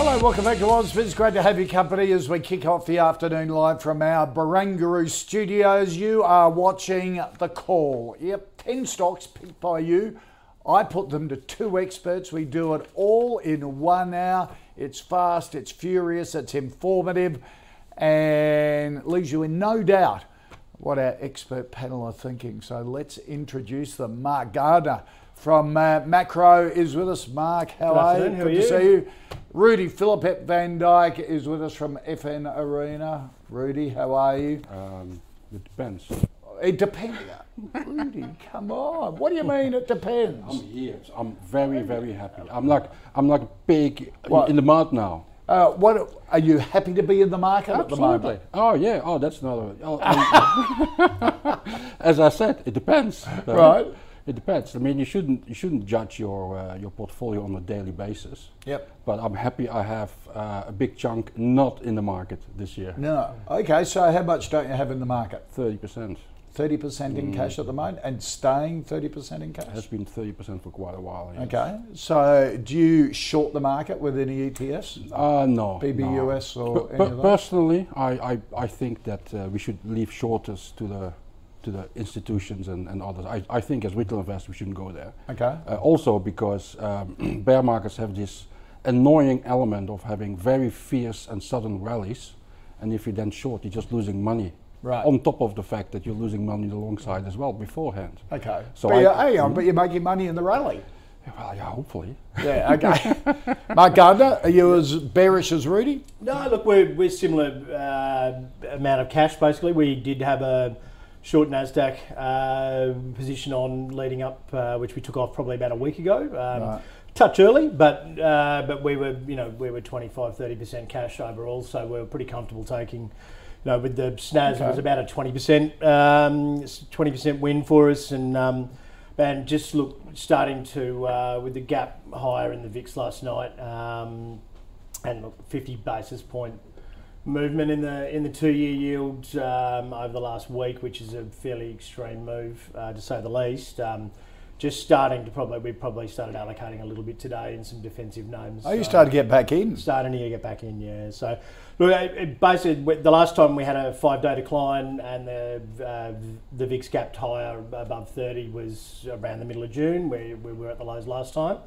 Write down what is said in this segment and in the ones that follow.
Hello, welcome back to Ausbiz. Great to have your company as we kick off the afternoon live from our Barangaroo studios. You are watching The Call. Yep, 10 stocks picked by you. I put them to two experts. We do it all in one hour. It's fast, it's furious, it's informative, and leaves you in no doubt what our expert panel are thinking. So let's introduce them. Mark Gardner from uh, Maqro is with us. Mark, how Good are you? how Good are to you? see you. Rudi Filapek-Vandyck is with us from FN Arena. Rudi, how are you? Um, it depends. It depends. Rudi, come on. What do you mean it depends? I'm here. I'm very, very happy. I'm like, I'm like big What? in the mud now. Uh, what are you happy to be in the market at the moment? Oh yeah. Oh, that's another. Oh, as I said, it depends. Right. It depends. I mean, you shouldn't you shouldn't judge your uh, your portfolio on a daily basis. Yep. But I'm happy I have uh, a big chunk not in the market this year. No. Okay, so how much don't you have in the market? Thirty percent 30% in cash at the moment and staying 30% in cash. It has been thirty percent for quite a while. yes. Okay, so do you short the market with any ETFs? Uh, no. BBUS no. or per- of? Personally, I, I, I think that uh, we should leave shorters to the to the institutions and, and others. I, I think as retail investors we shouldn't go there. Okay. Uh, also because um, bear markets have this annoying element of having very fierce and sudden rallies, and if you're then short, you're just losing money. Right. On top of the fact that you're losing money the long side as well beforehand. Okay. So but, I- you, hang on, but you're making money in the rally. Well, yeah, hopefully. Yeah, okay. Mark Gardner, are you as bearish as Rudi? No, look, we're, we're similar uh, amount of cash basically. We did have a short Nasdaq uh, position on leading up, uh, which we took off probably about a week ago. Um, Right. Touch early, but uh, but we were you know we were 25 30 percent cash overall, so we were pretty comfortable taking. You know, with the SNAS, it was about a 20 percent um, 20 percent win for us, and um, and just look starting to uh, with the gap higher in the VIX last night. Um, and look, 50 basis point movement in the in the two year yield um, over the last week, which is a fairly extreme move uh, to say the least. Um, just starting to probably we probably started allocating a little bit today in some defensive names. Oh, you So- started to get back in. starting to get back in, yeah. So, look, it, it basically, the last time we had a five-day decline and the uh, the VIX gapped higher above 30 was around the middle of June, where we were at the lows last time.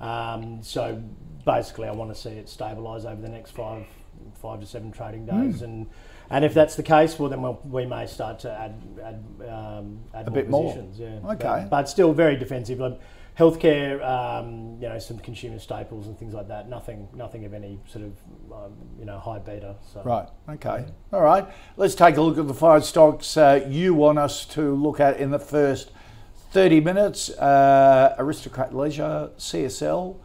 Um, so, basically, I want to see it stabilise over the next five five to seven trading Hmm. days, and and if that's the case, well, then we'll, we may start to add add, um, add A more bit more. Yeah. Okay. But, but still very defensive. Like healthcare, um, you know, some consumer staples and things like that. Nothing, nothing of any sort of, um, you know, high beta. So. Right, okay. All right. Let's take a look at the five stocks uh, you want us to look at in the first 30 minutes. Uh, Aristocrat Leisure, CSL,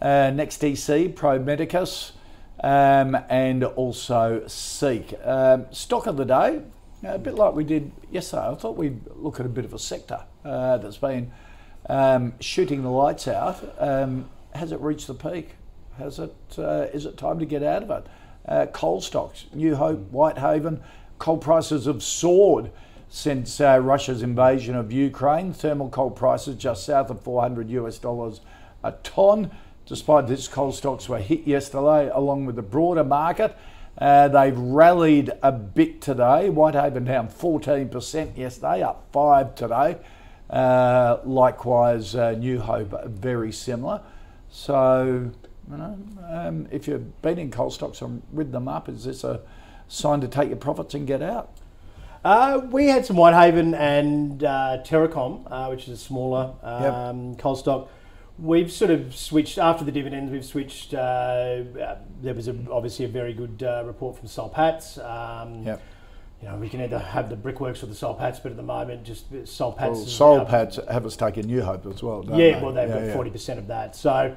uh, NextDC, Pro Medicus, um, and also Seek. Um, stock of the day, a bit like we did yesterday. I thought we'd look at a bit of a sector uh, that's been um, shooting the lights out. Um, has it reached the peak? Has it? Uh, is it time to get out of it? Uh, coal stocks, New Hope, Whitehaven, coal prices have soared since uh, Russia's invasion of Ukraine. Thermal coal prices just south of 400 US dollars a ton. Despite this, coal stocks were hit yesterday along with the broader market. Uh, they've rallied a bit today. Whitehaven down 14% yesterday, up 5 today. Uh, likewise, uh, New Hope, very similar. So, you know, um, if you've been in coal stocks and rid them up, is this a sign to take your profits and get out? Uh, we had some Whitehaven and uh, Terracom, uh, which is a smaller Yep. um, coal stock. We've sort of switched after the dividends. We've switched. Uh, uh, there was a, obviously a very good uh, report from Soul Patts. Um, Yep. you know, we can either have the brickworks or the Soul Patts, but at the moment, just Soul Patts. Well, our- have us taking New Hope as well, don't yeah, they? well, they've Yeah, got yeah. forty percent of that. So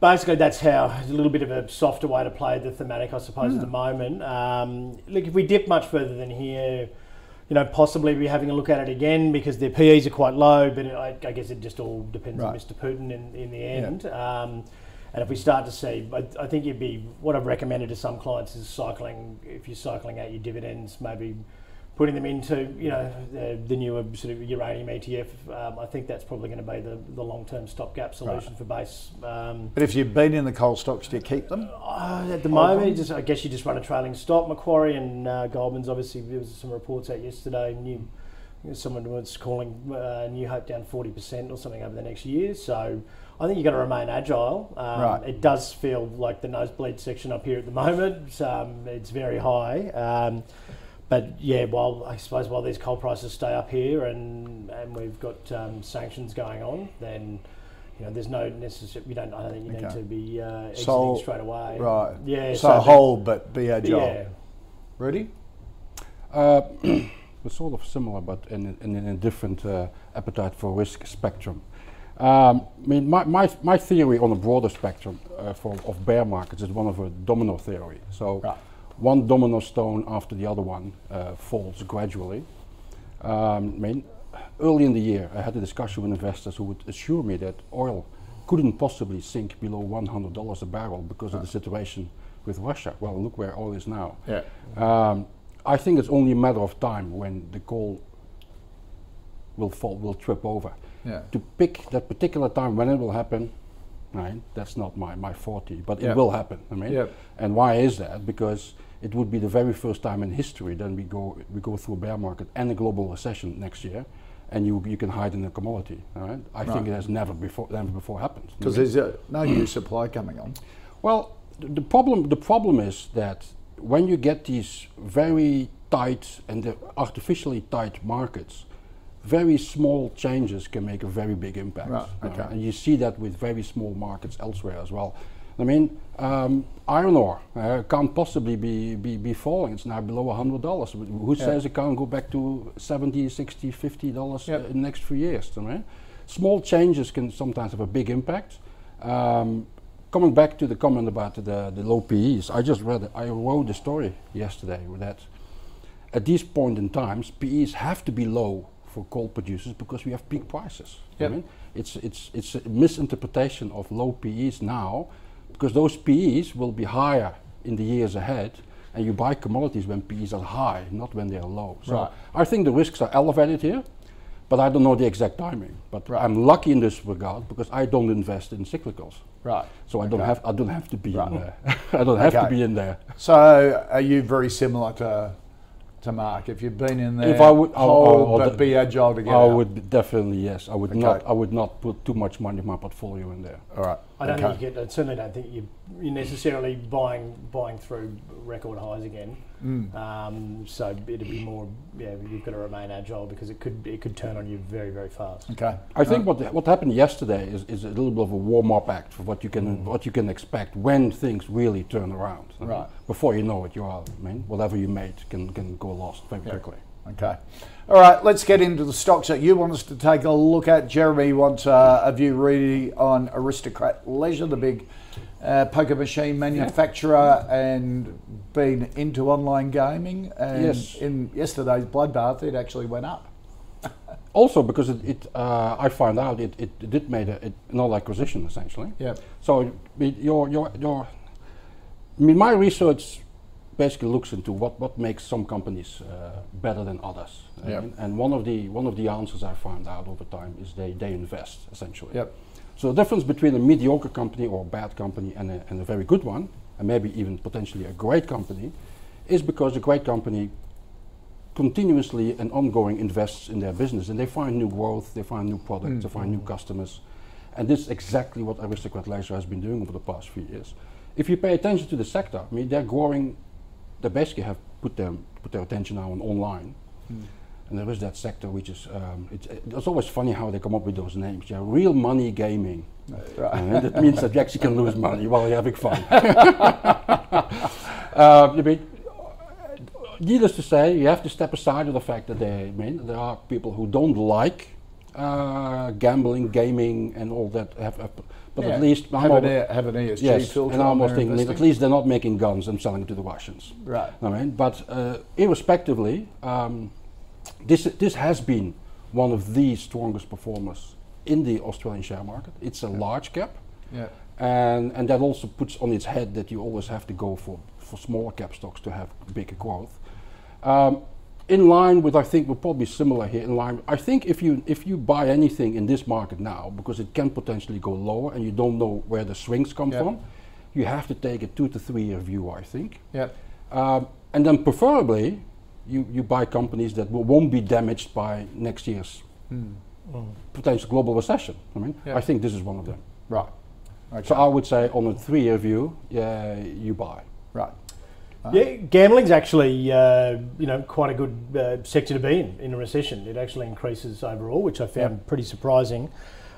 basically, that's how a little bit of a softer way to play the thematic, I suppose, at the moment. Um, look, if we dip much further than here. You know, possibly be having a look at it again because their PEs are quite low, but I, I guess it just all depends on Mr. Putin in, in the end. Um, and if we start to see, I, I think you'd be what I've recommended to some clients is cycling. If you're cycling out your dividends, maybe putting them into you know the, the newer sort of uranium ETF. Um, I think that's probably going to be the, the long term stopgap solution for base. Um, But if you've been in the coal stocks, do you keep them? uh, at the moment, just, I guess you just run a trailing stop. Macquarie and uh, Goldman's obviously there was some reports out yesterday. New, someone was calling uh, New Hope down forty percent or something over the next year. So I think you've got to remain agile. Um, Right. It does feel like the nosebleed section up here at the moment. Um, it's very high. But yeah, while I suppose while these coal prices stay up here and and we've got um, sanctions going on, then you know there's no necessary. You don't. I don't think you need to be uh, exiting So- straight away. Right. Yeah. So, the- hold, but be agile. Yeah. Ready? Uh, we're sort of similar, but in, in, in a different uh, appetite for risk spectrum. Um, I mean, my, my, my theory on a broader spectrum uh, for, of bear markets is one of a domino theory. So Right. One domino stone after the other one uh, falls gradually. Um, I mean, early in the year, I had a discussion with investors who would assure me that oil couldn't possibly sink below $100 a barrel because of the situation with Russia. Well, look where oil is now. Yeah. Um, I think it's only a matter of time when the coal will fall, will trip over. Yeah. To pick that particular time when it will happen, right? That's not my, my forte, but Yeah. it will happen. I mean, Yeah. and why is that? Because it would be the very first time in history that we go we go through a bear market and a global recession next year, and you you can hide in a commodity. All right? I think it has never before never before happened. Because there's uh, no new supply coming on. Well, th- the problem the problem is that when you get these very tight and artificially tight markets, very small changes can make a very big impact. Right, okay. and you see that with very small markets elsewhere as well. I mean, um, iron ore uh, can't possibly be, be, be falling. It's now below $100. Wh- Who Yeah. says it can't go back to 70, 60, 50 dollars Yep. in the next few years? I mean, small changes can sometimes have a big impact. Um, coming back to the comment about the, the low PEs, I just read, I wrote a story yesterday that at this point in times, PEs have to be low for coal producers because we have peak prices. I mean, it's, it's, it's a misinterpretation of low PEs now because those PEs will be higher in the years ahead and you buy commodities when PEs are high, not when they are low. So Right. I think the risks are elevated here, but I don't know the exact timing. But Right. I'm lucky in this regard because I don't invest in cyclicals. Right. So I don't have I don't have to be Right. in there. I don't have to be in there. So are you very similar to to Mark? If you've been in there, If I would- I- I- hold, I- but be agile to get I out. would definitely yes. I would Okay. not. I would not put too much money in my portfolio in there. All right. I don't okay. think you get. I certainly don't think you you're necessarily buying buying through record highs again. Mm. Um, so it'd be more. Yeah, you've got to remain agile because it could it could turn on you very very fast. Okay. I think what what happened yesterday is, is a little bit of a warm up act for what you can what you can expect when things really turn around. I mean, Right. Before you know it, you are. I mean, whatever you made can can go lost very Yeah. quickly. Okay. All right, let's get into the stocks that you want us to take a look at. Jeremy wants uh, a view really on Aristocrat Leisure, the big uh, poker machine manufacturer, and been into online gaming. And Yes. in yesterday's bloodbath, it actually went up. Also, because it, it uh, I found out it, it, it did made a, it, another acquisition essentially. Yeah. So your your your I mean my research basically looks into what, what makes some companies uh, better than others. Yep. mean, and one of the one of the answers I found out over time is they, they invest essentially. Yep. So the difference between a mediocre company or a bad company and a, and a very good one, and maybe even potentially a great company, is because a great company continuously and ongoing invests in their business and they find new growth, they find new products, they find new mm. customers. And this is exactly what Aristocrat Leisure has been doing over the past few years. If you pay attention to the sector, I mean, they're growing, they basically have put, them, put their attention now on online. Mm. And there is that sector which is, um, it's, it's always funny how they come up with those names. Yeah, real money gaming. Uh, that means that you actually can lose money while you're having fun. uh, I mean, Needless to say, you have to step aside of the fact that they, I mean, there are people who don't like uh, gambling, gaming, and all that. Have, have- but Yeah. at least have, an, E- have an ESG yes, filter. and I'm on almost their thinking at least they're not making guns and selling them to the Russians. Right. I mean, but uh, irrespectively, um, this this has been one of the strongest performers in the Australian share market. It's a large cap, Yeah. and and that also puts on its head that you always have to go for for smaller cap stocks to have bigger growth. Um, in line with, I think we're probably similar here. In line, I think if you if you buy anything in this market now, because it can potentially go lower, and you don't know where the swings come Yeah. from, you have to take a two to three year view. I think. Yeah. Um, and then preferably, you, you buy companies that will, won't be damaged by next year's potential global recession. I mean, Yeah. I think this is one of them. Right. Okay. So I would say on a three-year view, yeah, you buy. right. Yeah, gambling's actually uh, you know quite a good uh, sector to be in in a recession. It actually increases overall, which I found pretty surprising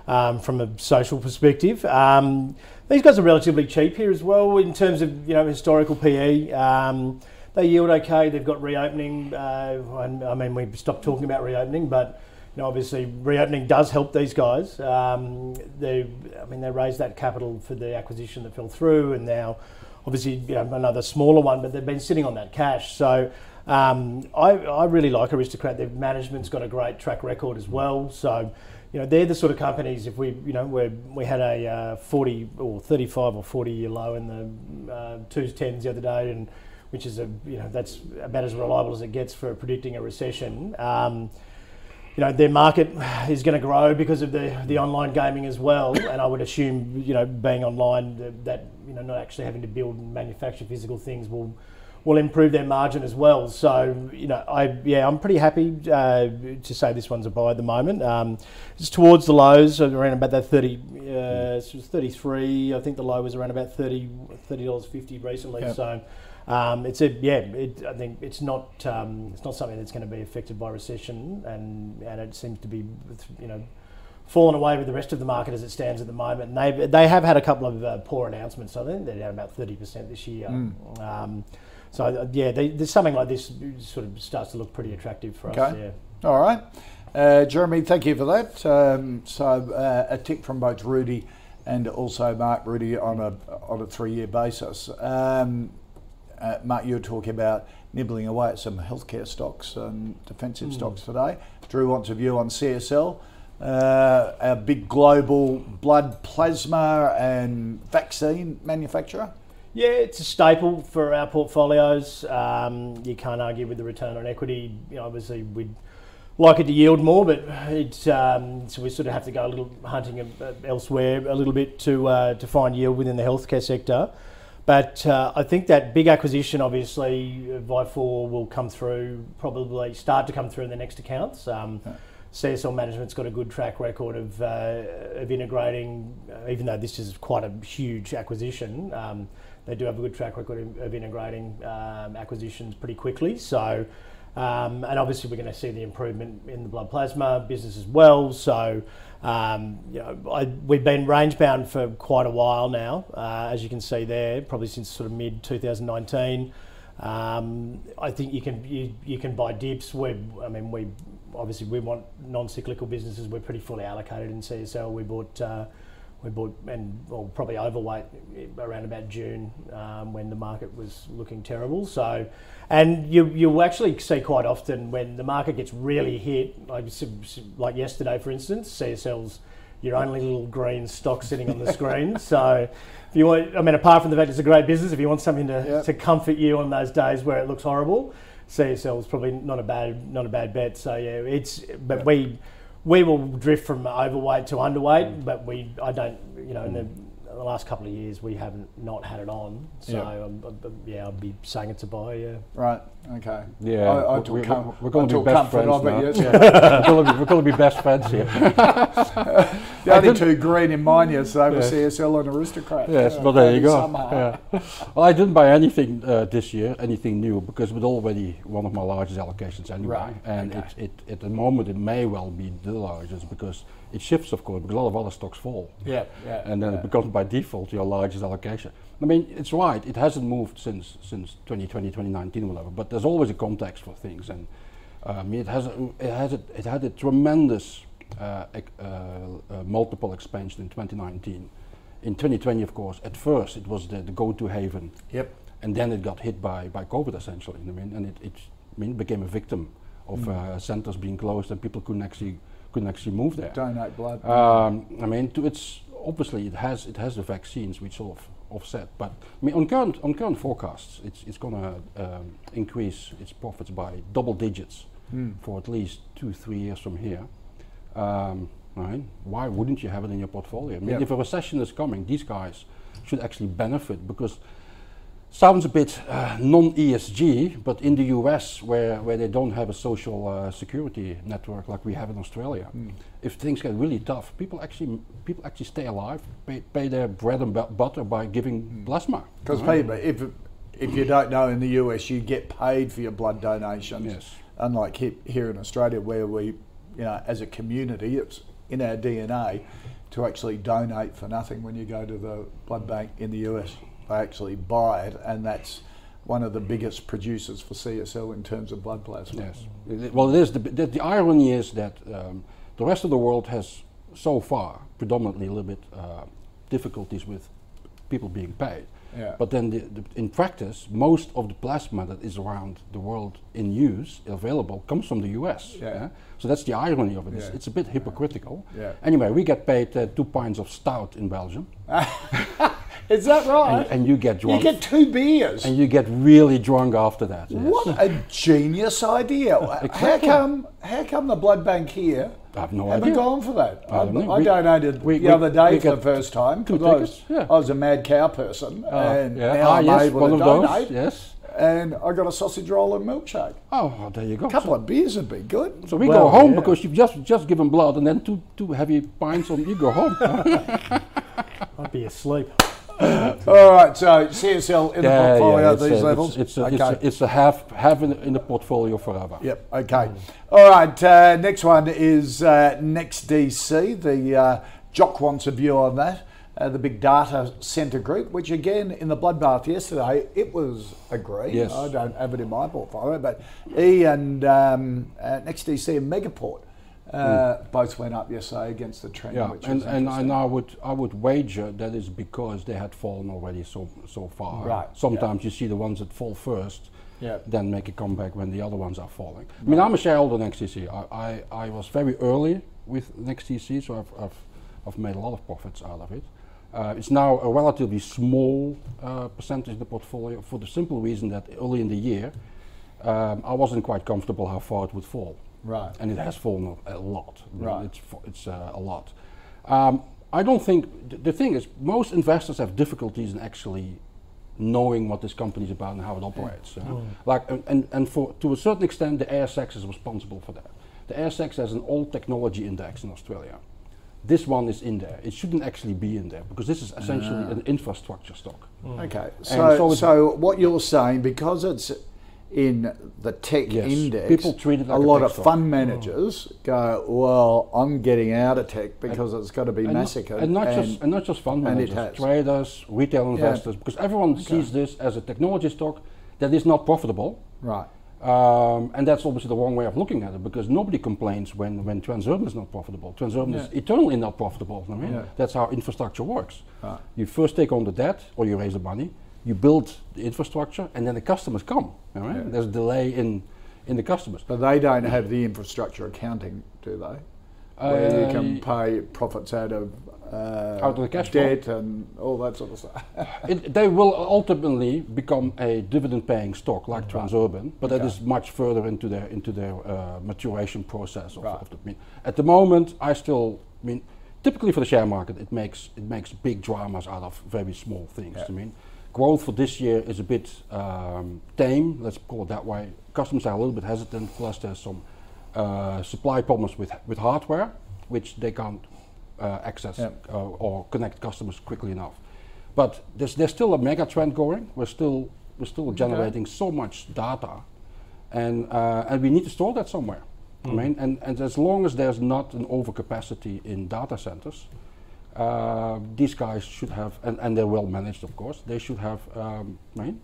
um, from a social perspective. Um, these guys are relatively cheap here as well in terms of you know historical PE. Um, they yield okay. They've got reopening. Uh, I mean, we stopped talking about reopening, but you know, obviously reopening does help these guys. Um, they, I mean, they raised that capital for the acquisition that fell through, and now obviously you know, another smaller one, but they've been sitting on that cash. So um, I, I really like Aristocrat. Their management's got a great track record as well. So you know they're the sort of companies. If we you know we we had a uh, 40 or 35 or 40 year low in the uh, twos tens the other day, and which is a you know that's about as reliable as it gets for predicting a recession. Um, you know, their market is going to grow because of the, the online gaming as well. And I would assume, you know, being online, that, that you know, not actually having to build and manufacture physical things will will improve their margin as well. So, you know, I yeah, I'm pretty happy uh, to say this one's a buy at the moment. Um, it's towards the lows around about that 30, uh, 33. I think the low was around about 30 dollars 50 recently. Yep. So. Um, it's a yeah. It, I think it's not um, it's not something that's going to be affected by recession, and and it seems to be you know fallen away with the rest of the market as it stands at the moment. And they they have had a couple of uh, poor announcements. I think they're down about thirty percent this year. Um, so uh, yeah, they, there's something like this sort of starts to look pretty attractive for us. Okay. Yeah. All right. Uh, Jeremy, thank you for that. Um, so uh, a tick from both Rudi and also Mark Rudi on a on a three year basis. Um, uh, Mark, you were talking about nibbling away at some healthcare stocks and defensive stocks today. Drew wants a view on CSL, uh, a big global blood plasma and vaccine manufacturer. Yeah, it's a staple for our portfolios. Um, you can't argue with the return on equity. You know, obviously, we'd like it to yield more, but it's um, so we sort of have to go a little hunting uh, elsewhere a little bit to uh, to find yield within the healthcare sector. But uh, I think that big acquisition, obviously, Vifor will come through, probably start to come through in the next accounts. Um, CSL management's got a good track record of, uh, of integrating, uh, even though this is quite a huge acquisition, um, they do have a good track record of, of integrating um, acquisitions pretty quickly. So, um, and obviously we're going to see the improvement in the blood plasma business as well. So, um, you know, I, we've been range bound for quite a while now, uh, as you can see there, probably since sort of mid 2019. Um, I think you can you, you can buy dips. We, I mean, we obviously we want non-cyclical businesses. We're pretty fully allocated in CSL. We bought uh, we bought and well probably overweight around about June um, when the market was looking terrible. So, and you you'll actually see quite often when the market gets really hit, like like yesterday, for instance, CSL's your only little green stock sitting on the screen. So, if you want, I mean, apart from the fact it's a great business, if you want something to, Yep. to comfort you on those days where it looks horrible, CSL is probably not a bad not a bad bet. So yeah, it's but we we will drift from overweight to underweight, but we I don't you know in the, the last couple of years we haven't not had it on. So Yeah. Um, I'm, I'm- yeah, I'd be saying it's a buy. Yeah. Right. Okay. Yeah, I, I we- com- we're gonna I be best friends of it now. yesterday. we're, we're gonna be best friends here. The only two green in mine yesterday were Yes. CSL and Aristocrat. Yes, Yeah, well there you go. Yeah. Well, I didn't buy anything uh, this year, anything new, because it was already one of my largest allocations anyway. Right, And okay. it, it, at the moment, it may well be the largest because it shifts, of course, because a lot of other stocks fall. Yeah, yeah. And then yeah. it becomes by default your largest allocation. I mean, it's right. It hasn't moved since since 2020, 2019, whatever. But there's always a context for things, and um, it has a, it has a, it had a tremendous uh, uh, uh, multiple expansion in 2019. In 2020, of course, at first it was the, the go-to haven, Yep. and then it got hit by, by COVID essentially. I mean, and it, it I mean, became a victim of uh, centers being closed and people couldn't actually couldn't actually move there. Donate blood. Um, I mean, to its obviously it has it has the vaccines which sort of offset, but I mean on current on current forecasts, it's it's going to um, increase its profits by double digits Hmm. for at least two three years from here. Um, right? Why wouldn't you have it in your portfolio? I mean, Yep. if a recession is coming, these guys should actually benefit because sounds a bit uh, non-ESG, but in the US, where, where they don't have a social uh, security network like we have in Australia, if things get really tough, people actually people actually stay alive, pay, pay their bread and butter by giving plasma. Because right? people, if if you don't know, in the US, you get paid for your blood donations. Yes. Unlike he, here in Australia, where we, you know, as a community, it's in our DNA to actually donate for nothing when you go to the blood bank in the US. They actually buy it, and that's one of the biggest producers for CSL in terms of blood plasma. Yes. It- Well, it is. The, the, the irony is that um, the rest of the world has so far predominantly a little bit uh, difficulties with people being paid. Yeah. But then, the, in practice, most of the plasma that is around the world in use, available, comes from the US. Yeah. So that's the irony of it. It's, Yeah. it's a bit hypocritical. Yeah. Anyway, we get paid uh, two pints of stout in Belgium, Is that right? and, and you get drunk. you get two beers. and you get really drunk after that. yes. What a genius idea! How come? How come the blood bank here I have no haven't idea. gone for that? I I, don't know. I donated we- the we- other day for the first time because I was, yeah. I was a mad cow person, and yeah. now Ah, I'm yes, able one to of those, donate. yes. And I got a sausage roll and milkshake. Oh, well, there you go. A couple of beers would be good. So we Well, go home yeah. because you've just just given blood and then two two heavy pints and you go home. I'd be asleep. All right, so CSL in the portfolio at these a, levels. It's, it's, a, okay. it's, a, it's a half half in, in the portfolio forever. Yep. Okay. All right. Uh, next one is uh, Next DC. The uh, Jock wants a view on that. Uh, the big data center group, which again in the bloodbath yesterday, it was a green. Yes. I don't have it in my portfolio, but E and um, uh, Next DC and Megaport uh, both went up yesterday against the trend. Hmm. Yeah, which and, and, and I would I would wager that is because they had fallen already so so far. Right, Sometimes you see the ones that fall first, Yeah. then make a comeback when the other ones are falling. I mean, I'm a shareholder in XTC. I, I, I was very early with NextDC, so I've, I've, I've made a lot of profits out of it. Uh, it's now a relatively small uh, percentage of the portfolio for the simple reason that early in the year um, I wasn't quite comfortable how far it would fall. Right. And it has fallen a, a lot. Right. It's, it's uh, a lot. Um, I don't think, th- the thing is, most investors have difficulties in actually knowing what this company is about and how it operates. uh, Like, and- and, and for, to a certain extent, the ASX is responsible for that. The ASX has an old technology index in Australia. This one is in there. It shouldn't actually be in there because this is essentially an infrastructure stock. Okay, so so so, what you're saying because it's in the tech Yes, index, people treat it like a a lot of fund managers go, "Well, I'm getting out of tech because it's got to be and massacred." and not just and not just fund and managers, traders, retail investors, because everyone sees this as a technology stock that is not profitable. right, Um, and that's obviously the wrong way of looking at it because nobody complains when, when Transurban is not profitable. Transurban is eternally not profitable. I mean, Yeah. that's how infrastructure works. Right. You first take on the debt or you raise the money, you build the infrastructure, and then the customers come. All right? There's a delay in, in the customers. but they don't have the infrastructure accounting, do they? Where you can Uh, pay profits out of uh, Out of the cash flow. debt and all that sort of stuff. It, they will ultimately become a dividend-paying stock like Transurban, but that Okay. is much further into their into their uh, maturation process. Of, Right. of the, I mean, at the moment, I still I mean, typically for the share market, it makes it makes big dramas out of very small things. I mean, growth for this year is a bit um, tame. Let's call it that way. Customers are a little bit hesitant. Plus, there's some uh, supply problems with with hardware, which they can't uh, access Yeah. uh, or connect customers quickly enough. But there's, there's still a mega trend going. We're still we're still generating so much data, and uh, and we need to store that somewhere. I mean, and, and as long as there's not an overcapacity in data centers, Uh, these guys should have, and, and they're well managed, of course. They should have, um, I mean,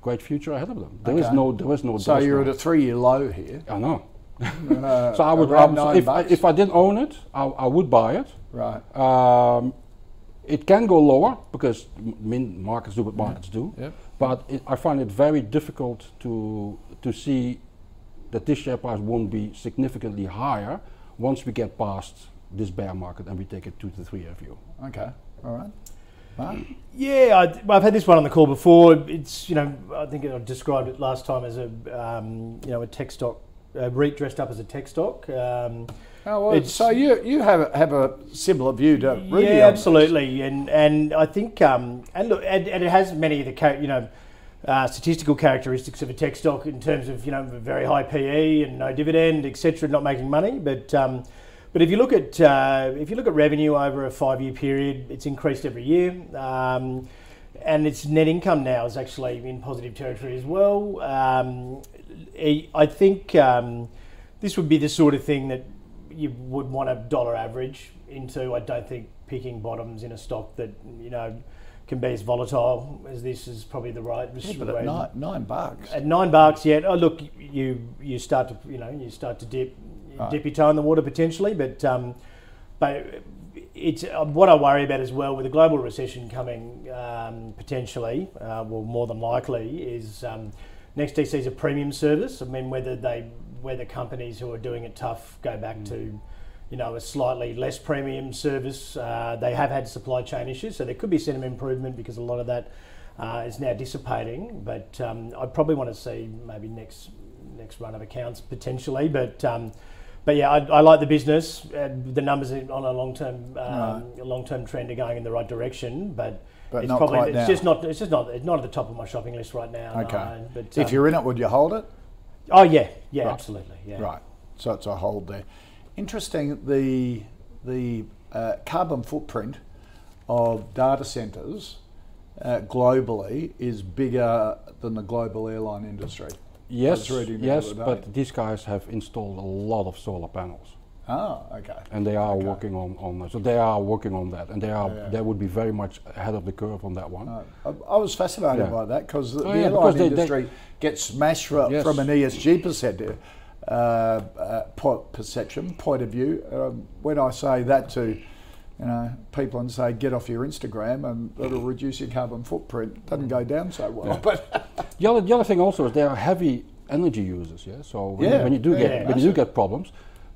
great future ahead of them. There is Okay. no, there is no. So you're now. at a three-year low here. I know. Uh, So I would, I if, bucks. if I didn't own it, I, I would buy it. right. Um, it can go lower because min markets do what markets do. Yep. But it, I find it very difficult to to see that this share price won't be significantly higher once we get past this bear market and we take a two to three year view. Okay. All right. Mark? Yeah, I, I've had this one on the call before. It's you know I think I described it last time as a um, you know a tech stock, a REIT dressed up as a tech stock. Um, Oh, well, It's- so you you have a, have a similar view to Rudi on yeah, this. absolutely, and and I think um, and look, and, and it has many of the you know uh, statistical characteristics of a tech stock in terms of you know very high PE and no dividend, etc., not making money. But um, but if you look at uh, if you look at revenue over a five year period, it's increased every year. Um, and its net income now is actually in positive territory as well. Um, I I think um, this would be the sort of thing that you would want a dollar average into. I don't think picking bottoms in a stock that you know can be as volatile as this is probably the right. Yeah, but way- at nine, nine bucks. at nine bucks yet. Oh look, you you start to you know you start to dip Right. dip your toe in the water potentially, but um, but it's uh, what I worry about as well with a global recession coming um, potentially, uh, well more than likely is um, next DC is a premium service. I mean whether they whether companies who are doing it tough go back to you know, a slightly less premium service. Uh, they have had supply chain issues, so there could be some improvement because a lot of that uh, is now dissipating. But um, I probably want to see maybe next next run of accounts potentially. But um, but yeah, I, I like the business. Uh, the numbers on a long term um, long term trend are going in the right direction, but. But it's not probably it's now. just not it's just not it's not at the top of my shopping list right now. Okay. no, but if um, you're in it, would you hold it? oh yeah yeah Right. absolutely yeah Right. So it's a hold there. Interesting. The the uh, carbon footprint of data centers uh, globally is bigger than the global airline industry. Yes, yes, but these guys have installed a lot of solar panels. Ah, okay. and they are Okay. working on, on so they are working on that and they are Yeah. they would be very much ahead of the curve on that one Uh, I, I was fascinated Yeah. by that because the, Oh, the yeah, airline because they- they- industry gets smashed from, Yes. from an ESG perspective, uh, uh, perception point of view. Um, when I say that to you know people and say get off your Instagram and it'll reduce your carbon footprint, doesn't go down so well. But the other the other thing also is they are heavy energy users yeah so when, Yeah, you, when you do yeah, get yeah, when you do get problems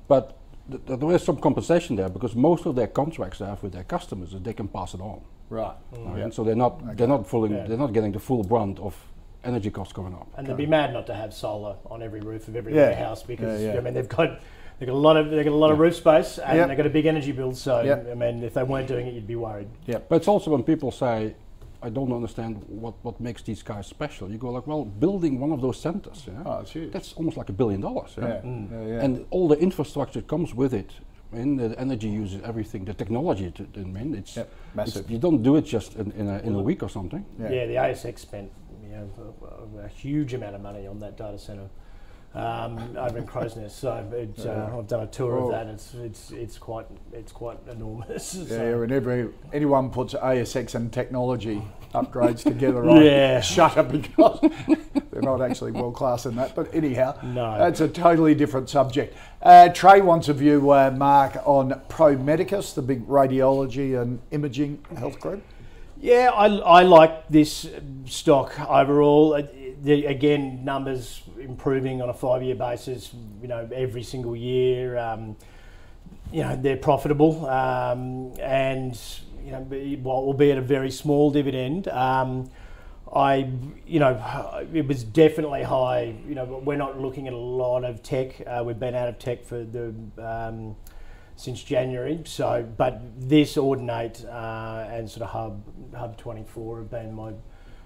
but th- th- there is some compensation there because most of their contracts they have with their customers is they can pass it on right, right? Mm. so they're not they're not fully Yeah. they're not getting the full brunt of energy costs going up And they'd be mad not to have solar on every roof of every Yeah. warehouse because Yeah, yeah. I mean they've got they've got a lot of they've got a lot of roof space and Yep. they've got a big energy bill. So Yep. I mean, if they weren't doing it, you'd be worried. Yeah, but it's also when people say, I don't understand what, what makes these guys special. You go like, well, building one of those centers, yeah, Oh, it's huge. that's almost like a billion dollars. Yeah? yeah, mm. yeah, yeah. And all the infrastructure comes with it. I mean, the energy uses everything, the technology. To, I mean, it's, Yep, it's- massive. you don't do it just in, in, a, in a week or something. Yeah. Yeah, the ASX spent you know a, a huge amount of money on that data center um, over in Crow's Nest. So it, uh, I've done a tour Oh. of that. It's it's it's quite it's quite enormous. Yeah, So- and every anyone puts ASX and technology upgrades together, I Yeah. shut up because they're not actually world class in that. But anyhow, No. that's a totally different subject. Uh, Trey wants a view, uh, Mark, on Pro Medicus, the big radiology and imaging health group. Yeah, I, I like this stock overall. Uh, The, again, numbers improving on a five-year basis. You know, every single year. Um, you know, they're profitable, um, and you know, be- while albeit a very small dividend. Um, I, you know, it was definitely high. You know, we're not looking at a lot of tech. Uh, we've been out of tech for the um, since January. So, but this Audinate uh, and sort of Hub Hub 24 have been my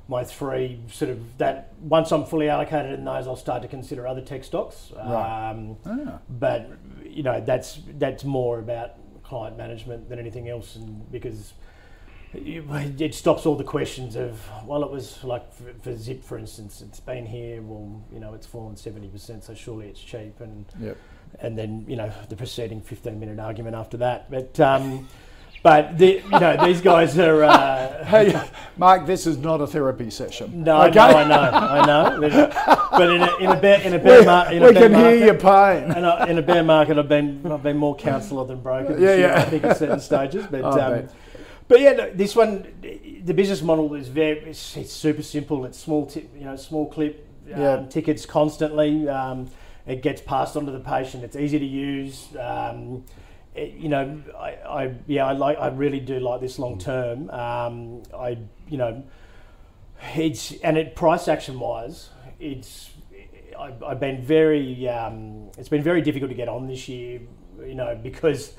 my three sort of that. Once I'm fully allocated in those, I'll start to consider other tech stocks. Right. Um, Ah. but you know, that's that's more about client management than anything else, and because. It stops all the questions of well, it was like for, for Zip, for instance, it's been here. Well, you know, it's fallen seventy percent, so surely it's cheap, and Yep. and then you know the preceding 15 minute argument after that but um, but the, you know these guys are. Uh, Hey, Mark, this is not a therapy session. no, I know, I know, I know. But, in a, in a bear in a bear, mar- in a we can hear market, your pain. and I, in a bear market, I've been I've been more counsellor than broker. Yeah, year, yeah. I think at certain stages, but I um, but yeah, no, this one, the business model is very it's, it's super simple. It's small, ti- you know, small clip um, Yeah. tickets constantly. Um, it gets passed on to the patient. It's easy to use. Um, it- you know, I, I yeah, I like I really do like this long term. Um, I you know, it's and it price action wise, it's I, I've been very um, it's been very difficult to get on this year. You know because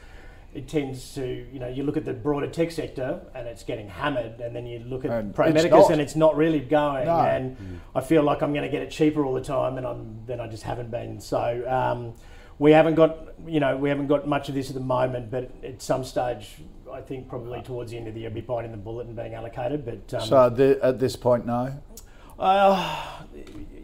it tends to you know you look at the broader tech sector and it's getting hammered, and then you look at And Pro it's Medicus and it's not really going. No. And I feel like I'm going to get it cheaper all the time, and I'm then I just haven't been. So um, we haven't got you know we haven't got much of this at the moment, but at some stage. I think probably towards the end of the year, I'll be biting the bullet and being allocated. But um, So the, at this point, no. uh,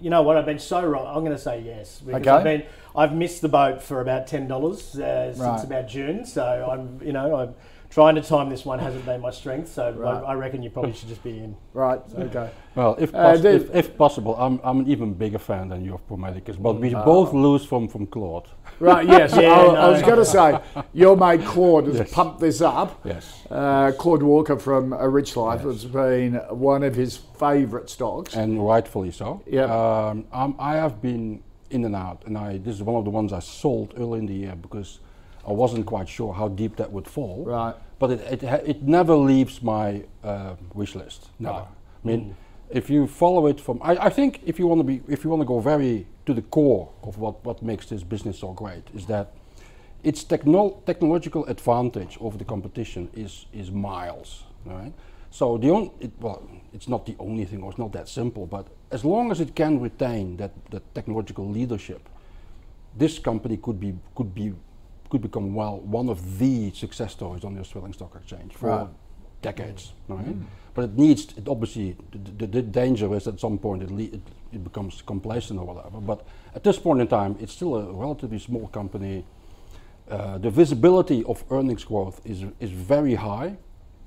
you know what? I've been so wrong. I'm going to say yes. Because Okay. I've been, I've missed the boat for about ten dollars uh, since Right. about June. So I'm, you know, I'm trying to time this one hasn't been my strength. So Right. I, I reckon you probably should just be in. Right. Okay. Well, if, Uh, pos- the- if, if possible, I'm, I'm an even bigger fan than you of Promedicus, but we Ah. both lose from, from Claude. Right. Yes. Yeah, I, I no. was going to say your mate Claude has Yes. pumped this up. Yes. Uh, Claude Walker from A Rich Life has been one of his favourite stocks. And rightfully so. Yep. Um, um, I have been in and out, and I this is one of the ones I sold early in the year because I wasn't quite sure how deep that would fall. Right. But it it, it never leaves my uh, wish list. Never. Right. I mean, if you follow it from, I, I think if you want to be, if you want to go very to the core of what what makes this business so great, is that its techno- technological advantage over the competition is is miles, right? So the on, it, well, it's not the only thing, or it's not that simple. But as long as it can retain that, that technological leadership, this company could be could be could become well one of the success stories on the Australian Stock Exchange for Right. Decades, right? But it needs it obviously the, the, the danger is at some point it, le- it it becomes complacent or whatever. But at this point in time, it's still a relatively small company. Uh, the visibility of earnings growth is is very high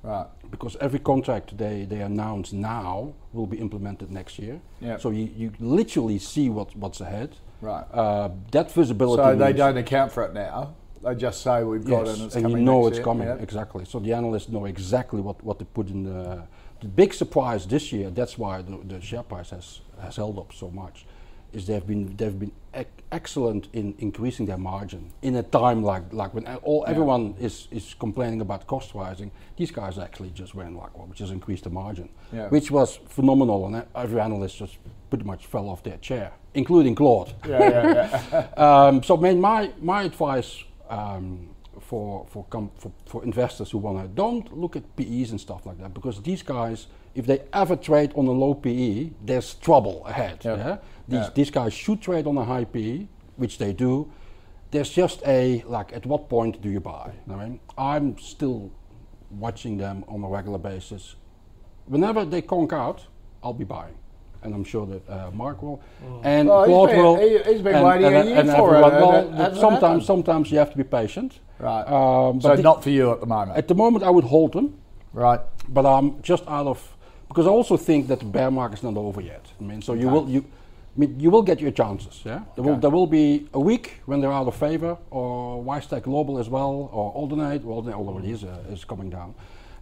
Right. because every contract they, they announce now will be implemented next year. Yep. So you, you literally see what, what's ahead. Right. Uh, that visibility. So they don't account for it now. They just say we've got it Yes, and it's and coming you know it's year. coming Yep. exactly. So the analysts know exactly what, what to put in the. The big surprise this year. That's why the, the share price has, has held up so much. Is they've been they've been ec- excellent in increasing their margin in a time like like when all everyone is, is complaining about cost rising. These guys actually just went like well, has increased the margin, Yeah. which was phenomenal, and every analyst just pretty much fell off their chair, including Claude. Yeah, yeah, yeah. Um, so, man, my my advice um, for for, for for investors who want to don't look at PEs and stuff like that because these guys, if they ever trade on a low PE, there's trouble ahead. Yeah. Yeah? These Yeah. these guys should trade on a high PE, which they do. There's just a like, at what point do you buy? I mean, I'm still watching them on a regular basis. Whenever they conk out, I'll be buying. And I'm sure that uh, Mark will, and Well, he's Claude been- will. he- he's been and- waiting and- a year and for it, everyone- and Well, it hasn't sometimes, happened. sometimes you have to be patient. Right. Um, so the- not for you at the moment. at the moment, I would hold them, right. but I'm just out of because I also think that the bear market is not over yet. I mean, so you will you. I mean, you will get your chances. Yeah, there will there will be a week when they're out of favor, or WiseTech Global as well, or Audinate. Well, Audinate already is uh, is coming down,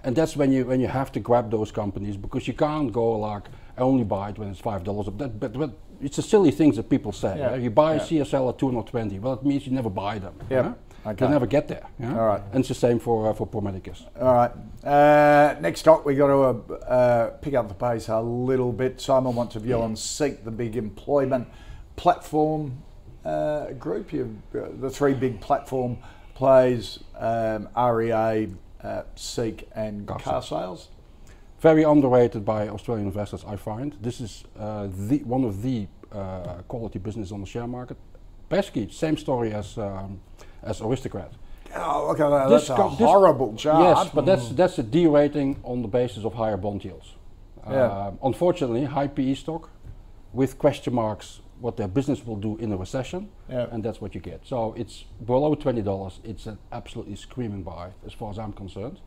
and that's when you when you have to grab those companies because you can't go like I only buy it when it's five dollars. That but, but it's a silly things that people say. Yeah. yeah? You buy a CSL at two hundred twenty. Well, it means you never buy them. Yeah? Okay. You never get there. yeah? All right. And it's the same for uh, for Promedicus. All right. Uh, next stock, we got to uh, uh, pick up the pace a little bit. Simon wants a view on Seek, the big employment platform uh, group. You've, uh, the three big platform plays um, REA, uh, Seek, and Car car sales. Very underrated by Australian investors. I find this is uh, the one of the uh, quality business on the share market. Pesky, same story as um, as Aristocrat. Oh, look at that. This That's a horrible chart. Yes, but that's that's a derating on the basis of higher bond yields. Yeah. Um, unfortunately, high PE stock with question marks what their business will do in a recession, Yeah. and that's what you get. So it's below twenty dollars. It's an absolutely screaming buy as far as I'm concerned.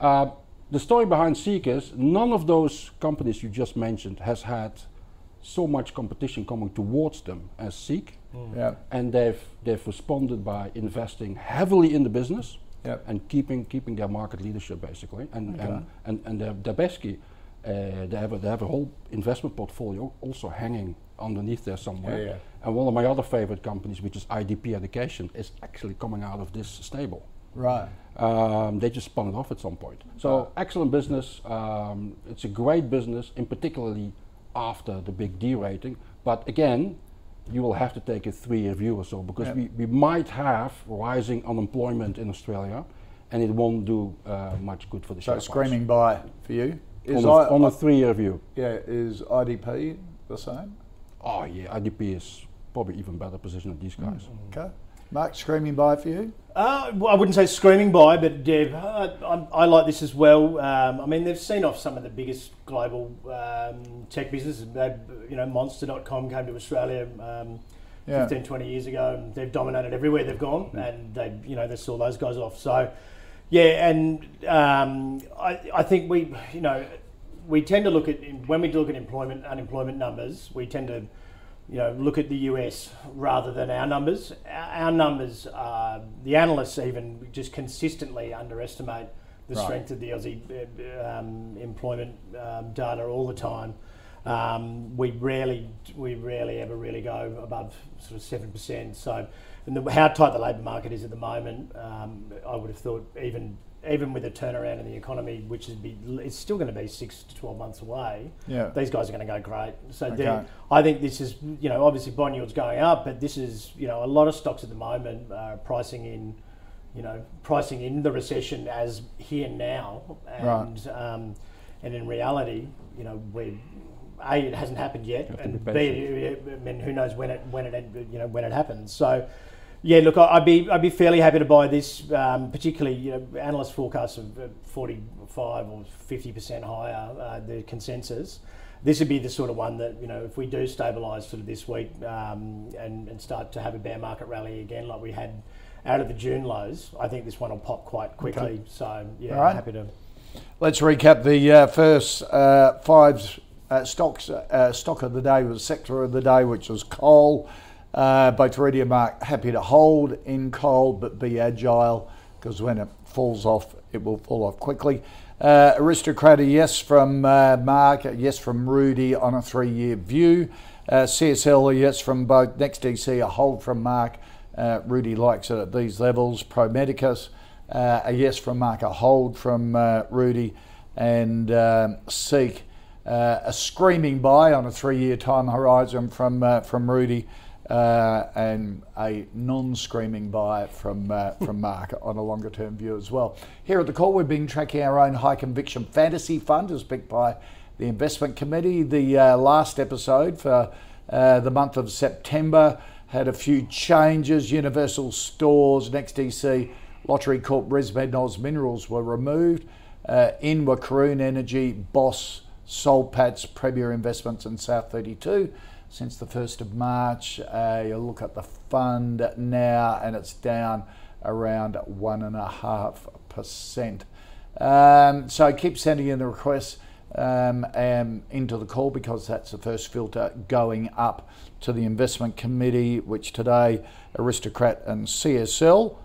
Uh, the story behind Seek is none of those companies you just mentioned has had so much competition coming towards them as Seek. Yeah. and they've they've responded by investing heavily in the business Yep. and keeping keeping their market leadership basically and Okay. and and, and they're, they're basically uh, they have a, they have a whole investment portfolio also hanging underneath there somewhere Yeah, yeah. and one of my other favorite companies which is IDP Education is actually coming out of this stable Right. Um, they just spun it off at some point. So excellent business. Um, it's a great business, in particularly after the big D rating. But again, you will have to take a three-year view or so because Yeah. we, we might have rising unemployment in Australia, and it won't do uh, much good for the So share price. screaming buy for you. on a, I, on a three-year view. yeah, is IDP the same? Oh yeah, IDP is probably even better position than these guys. Okay. Mark, screaming buy for you? Uh, well, I wouldn't say screaming buy, but Deb, I, I, I like this as well. Um, I mean, they've seen off some of the biggest global um, tech businesses. They, you know, Monster.com came to Australia um, Yeah. 15, 20 years ago, and they've dominated everywhere they've gone, and they, you know, they saw those guys off. So, yeah, and um, I, I think we, you know, we tend to look at when we look at employment, unemployment numbers, we tend to you know, look at the US rather than our numbers. Our numbers, uh, the analysts even just consistently underestimate the Right. strength of the Aussie uh, um, employment um, data all the time. Um, we rarely, we rarely ever really go above sort of seven percent. So, and the, how tight the labour market is at the moment, um, I would have thought even even with a turnaround in the economy, which is be, it's still going to be six to twelve months away Yeah. these guys are going to go great. So Okay. they're- I think this is, you know, obviously bond yields going up, but this is, you know, a lot of stocks at the moment are pricing in, you know, pricing in the recession as here now, and um, and in reality, you know, we. A, it hasn't happened yet, and be B, it- I mean, who knows when it when it you know when it happens. So, yeah, look, I'd be I'd be fairly happy to buy this, um, particularly you know analyst forecasts of uh, forty five or fifty percent higher uh, the consensus. This would be the sort of one that you know if we do stabilise sort of this week um, and and start to have a bear market rally again like we had out of the June lows, I think this one will pop quite quickly. Okay. So yeah, right. happy to. Let's recap the uh, first uh, five uh, stocks. Uh, stock of the day was sector of the day, which was coal. Uh, both Rudi and Mark happy to hold in coal, but be agile because when it falls off, it will fall off quickly. Uh, aristocrat, a yes from uh, Mark, a yes from Rudi on a three-year view. Uh, CSL, a yes from both. NextDC, a hold from Mark. Uh, Rudi likes it at these levels. Pro Medicus, uh, a yes from Mark, a hold from uh, Rudi, and um, Seek uh, a screaming buy on a three-year time horizon from from Rudi, uh, and a non-screaming buy from uh, from Mark on a longer-term view as well. Here at the call, we've been tracking our own high conviction fantasy fund as picked by the investment committee. The uh, last episode for uh, the month of September had a few changes. Universal Stores, NextDC, Lottery Corp, ResMed, Oz Minerals were removed. Uh, in were Karoon Energy, Boss, Soul Patts, Premier Investments, and South 32. Since the 1st of March, uh, you look at the fund now, and it's down around 1.5%. Um, so I keep sending in the requests um, um, into the call because that's the first filter going up to the investment committee, which today Aristocrat and CSL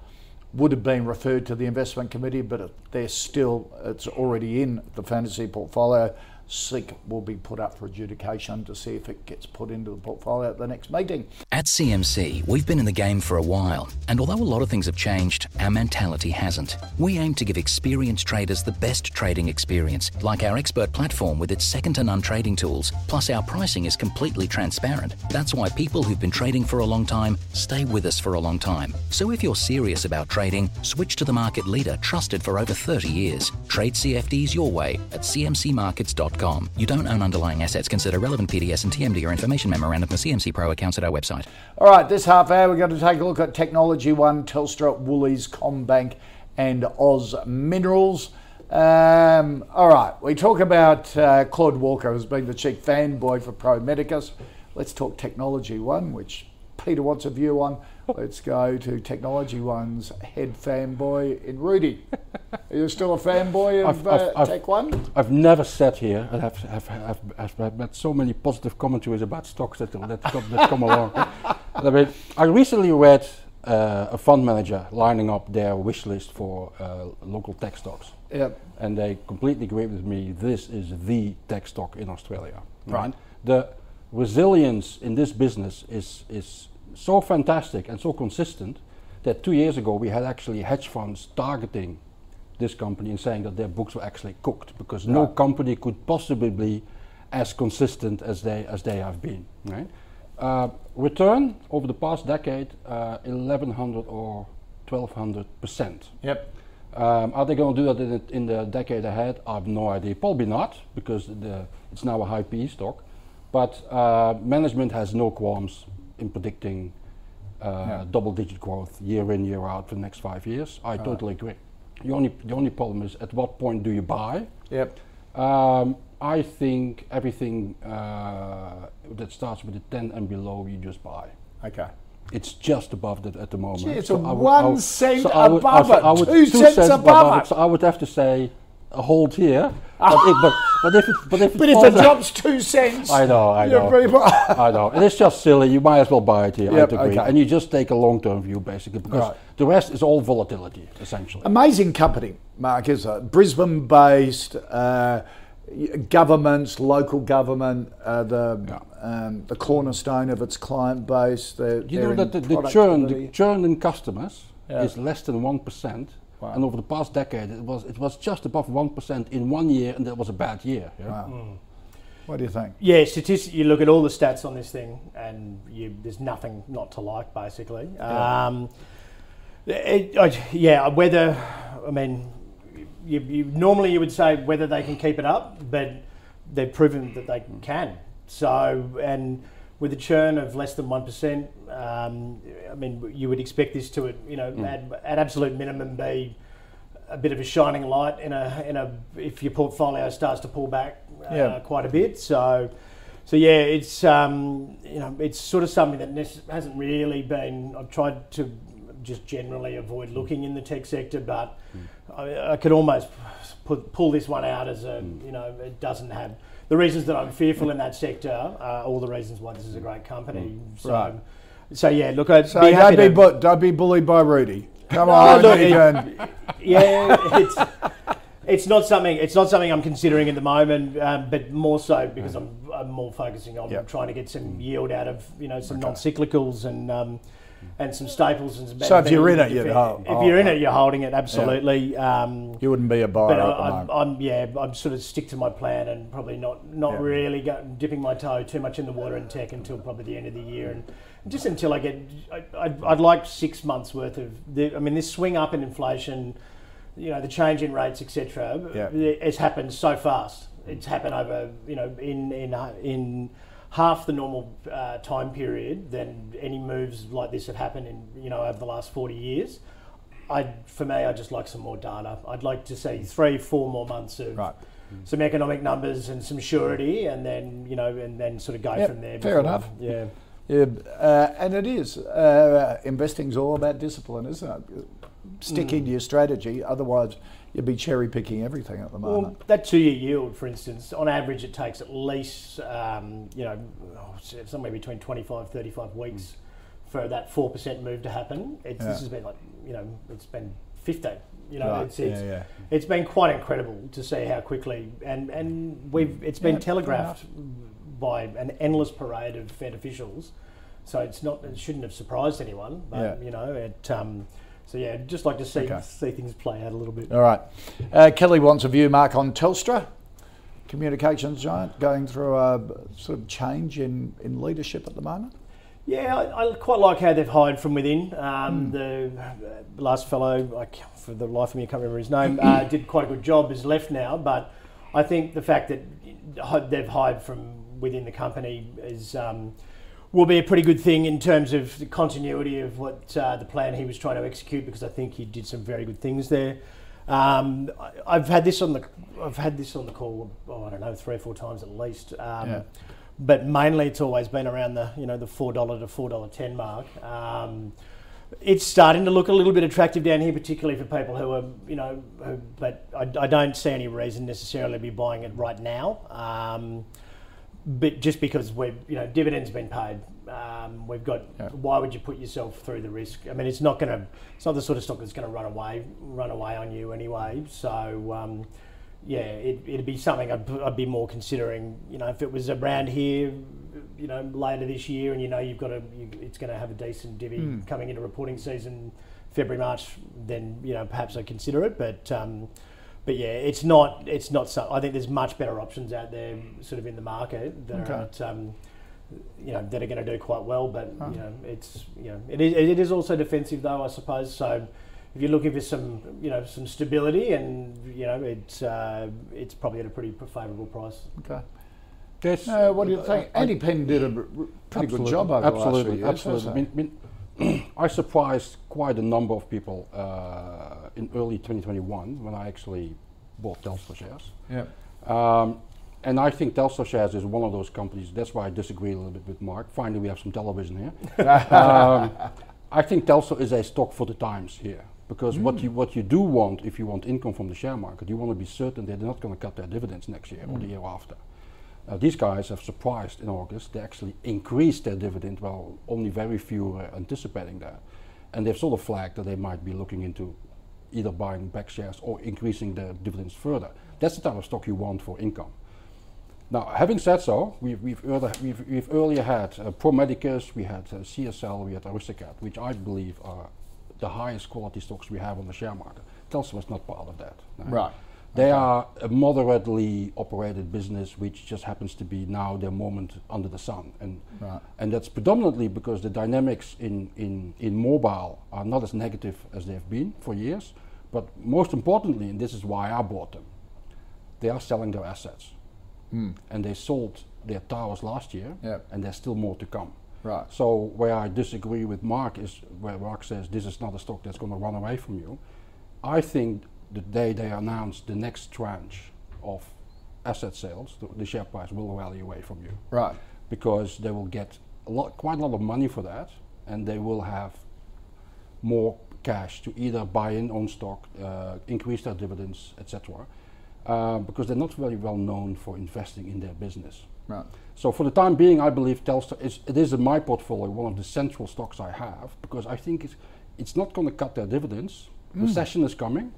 would have been referred to the investment committee, but they're still, it's already in the fantasy portfolio. Seek will be put up for adjudication to see if it gets put into the portfolio at the next meeting. At CMC, we've been in the game for a while, and although a lot of things have changed, our mentality hasn't. We aim to give experienced traders the best trading experience, like our expert platform with its second to none trading tools. Plus, our pricing is completely transparent. That's why people who've been trading for a long time stay with us for a long time. So if you're serious about trading, switch to the market leader trusted for over 30 years. Trade CFDs your way at cmcmarkets.com. You don't own underlying assets. Consider relevant PDS and TMD or information memorandum for CMC Pro accounts at our website. All right, this half hour we're going to take a look at Technology One, Telstra, Woolies, Combank, and Oz Minerals. Um, all right, we talk about uh, Claude Walker as being the chief fanboy for Pro Medicus. Let's talk Technology One, which Peter wants a view on. Let's go to Technology One's head fanboy in Rudi. Are you still a fanboy of I've- I've- uh, I've- Tech One? I've never sat here and I've, I've, I've, have, have met so many positive commentaries about stocks that, that, come, that come along. I mean, I recently read uh, a fund manager lining up their wish list for uh, local tech stocks. Yep. and they completely agree with me. This is the tech stock in Australia. Right. The resilience in this business is is so fantastic and so consistent that two years ago we had actually hedge funds targeting this company and saying that their books were actually cooked because no company could possibly be as consistent as they as they have been. Right. Uh, return over the past decade, uh, 1100 or 1200 percent. Yep. Um, are they going to do that in the, in the decade ahead? I have no idea. Probably not, because the, it's now a high PE stock. But uh, management has no qualms in predicting uh, Yeah. double-digit growth year in, year out for the next five years. I totally agree. The only the only problem is at what point do you buy? Yep. Um, I think everything uh, that starts with a 10 and below, you just buy. Okay. It's just above that at the moment. Gee, it's So a I would- one I would- cent so I would- above I it, would- two cents above it. So I would have to say a hold here. but, if, but, but if it, but if it, But if out- drops two cents, I know, I know. I know, and it's just silly. You might as well buy it here. Yep, I agree, okay. and you just take a long-term view basically because Right. the rest is all volatility essentially. Amazing company, Mark, is it? Brisbane based, uh, governments, local government, uh, the, Yeah. um, the cornerstone of its client base. Their, you know that the, the churn, the churn in customers Yeah. is less than one percent. Wow. And over the past decade, it was it was just above one percent in one year, and that was a bad year. yeah. Wow. What do you think? Yeah, statistic. You look at all the stats on this thing, and you, there's nothing not to like, basically. Um, it, I- yeah, whether I mean, you, you, normally you would say whether they can keep it up, but they've proven that they can. So, and with a churn of less than one percent, um, I mean, you would expect this to, you know, at, at absolute minimum, be a bit of a shining light in a in a if your portfolio starts to pull back uh, Yeah. quite a bit. So, so yeah, it's um, you know it's sort of something that hasn't really been. I've tried to just generally avoid looking in the tech sector, but I, I could almost put, pull this one out as a you know it doesn't have the reasons that I'm fearful in that sector are all the reasons why this is a great company. So, Right. so yeah, look, I'd So be don't be, bu- don't be bullied by Rudi. Come No, on, look, it- yeah, it's it's not something it's not something I'm considering at the moment, um, but more so because I'm, I'm more focusing on Yep. trying to get some yield out of you know some non-cyclicals and um, and some staples and some. So if you're in it, you'd you- hold- If you're in it, you're holding it absolutely. Um, you wouldn't be a buyer but at the I, I'm yeah, I'm sort of stick to my plan and probably not not Yeah. really go, dipping my toe too much in the water in tech until probably the end of the year, and just until I get, I, I'd, I'd like six months worth of. The, I mean, this swing up in inflation, you know, the change in rates, etc. Yeah. It's happened so fast. It's happened over, you know, in in uh, in half the normal uh, time period than any moves like this have happened in, you know, over the last forty years. I, for me, I just like some more data. I'd like to see three, four more months of Right. some economic numbers and some surety, and then you know, and then sort of go Yep, from there. fair before- enough. Yeah. Yeah, uh, and it is. Uh, investing's all about discipline, isn't it? Sticking Mm. to your strategy, otherwise you'd be cherry picking everything at the moment. Well, that two-year yield, for instance, on average, it takes at least um, you know oh, somewhere between 25, 35 weeks for that four percent move to happen. It's, Yeah. This has been like you know, it's been 15. You know, Right, it's, it's, yeah, yeah. it's been quite incredible to see how quickly and and we've it's been telegraphed by an endless parade of Fed officials. So it's not it shouldn't have surprised anyone, but Yeah. you know it. Um, so yeah, just like to see Okay. see things play out a little bit. All right. Uh, Kelly wants a view, Mark, on Telstra, communications giant, going through a sort of change in, in leadership at the moment. Yeah, I, I quite like how they've hired from within. Um, The uh, last fellow, I, for the life of me, I can't remember his name, uh, did quite a good job. Is left now, but I think the fact that they've hired from within the company is. Um, Will be a pretty good thing in terms of the continuity of what uh, the plan he was trying to execute because I think he did some very good things there. Um, I, I've had this on the I've had this on the call. Oh, I don't know, three or four times at least. Um, Yeah. but mainly it's always been around the you know the four dollar to four dollar ten mark. Um, it's starting to look a little bit attractive down here, particularly for people who are, you know, who, but I, I don't see any reason necessarily to be buying it right now. Um, but just because we've, you know, dividends been paid, um, we've got. Yeah. Why would you put yourself through the risk? I mean, it's not going to. It's not the sort of stock that's going to run away, run away on you anyway. So. Um, yeah, it, it'd be something I'd, I'd be more considering. You know, if it was around here, you know, later this year, and you know you've got a, you, it's going to have a decent divvy coming into reporting season, February March, then you know perhaps I'd consider it. But um, but yeah, it's not it's not. So, I think there's much better options out there, sort of in the market that Okay. are at, um, you know that are going to do quite well. But you know, it's you know it is, it is also defensive though, I suppose. So if you're looking for some you know some stability, and you know it's uh, it's probably at a pretty favourable price. Okay. There's- Uh, what do you think? Andy Penn did a r- r- pretty good job over absolutely, the last few years. Absolutely, hasn't I mean, mean, I surprised quite a number of people uh, in early 2021 when I actually bought Telstra shares. Yeah. Um, and I think Telstra shares is one of those companies. That's why I disagree a little bit with Mark. Finally, we have some television here. um, I think Telstra is a stock for the times here because what you what you do want if you want income from the share market, you want to be certain they're not going to cut their dividends next year or the year after. Uh, these guys have surprised in August. They actually increased their dividend, while only very few were anticipating that. And they've sort of flagged that they might be looking into either buying back shares or increasing their dividends further. That's the type of stock you want for income. Now, having said so, we've, we've, earlier, we've, we've earlier had uh, Pro Medicus, we had uh, CSL, we had Aristocrat, which I believe are the highest quality stocks we have on the share market. Telstra was not part of that. no. Right. They are a moderately operated business, which just happens to be now their moment under the sun, and Right. and that's predominantly because the dynamics in, in, in mobile are not as negative as they've been for years. But most importantly, and this is why I bought them, they are selling their assets, hmm. and they sold their towers last year, Yep. and there's still more to come. Right. So where I disagree with Mark is where Mark says this is not a stock that's going to run away from you. I think the day they announce the next tranche of asset sales, the, the share price will rally away from you Right. because they will get a lot, quite a lot of money for that, and they will have more cash to either buy in on stock, uh, increase their dividends, etc. Uh, because they're not very well known for investing in their business. Right. So for the time being, I believe Telstra is it is in my portfolio one of the central stocks I have because I think it's it's not going to cut their dividends. Recession is coming,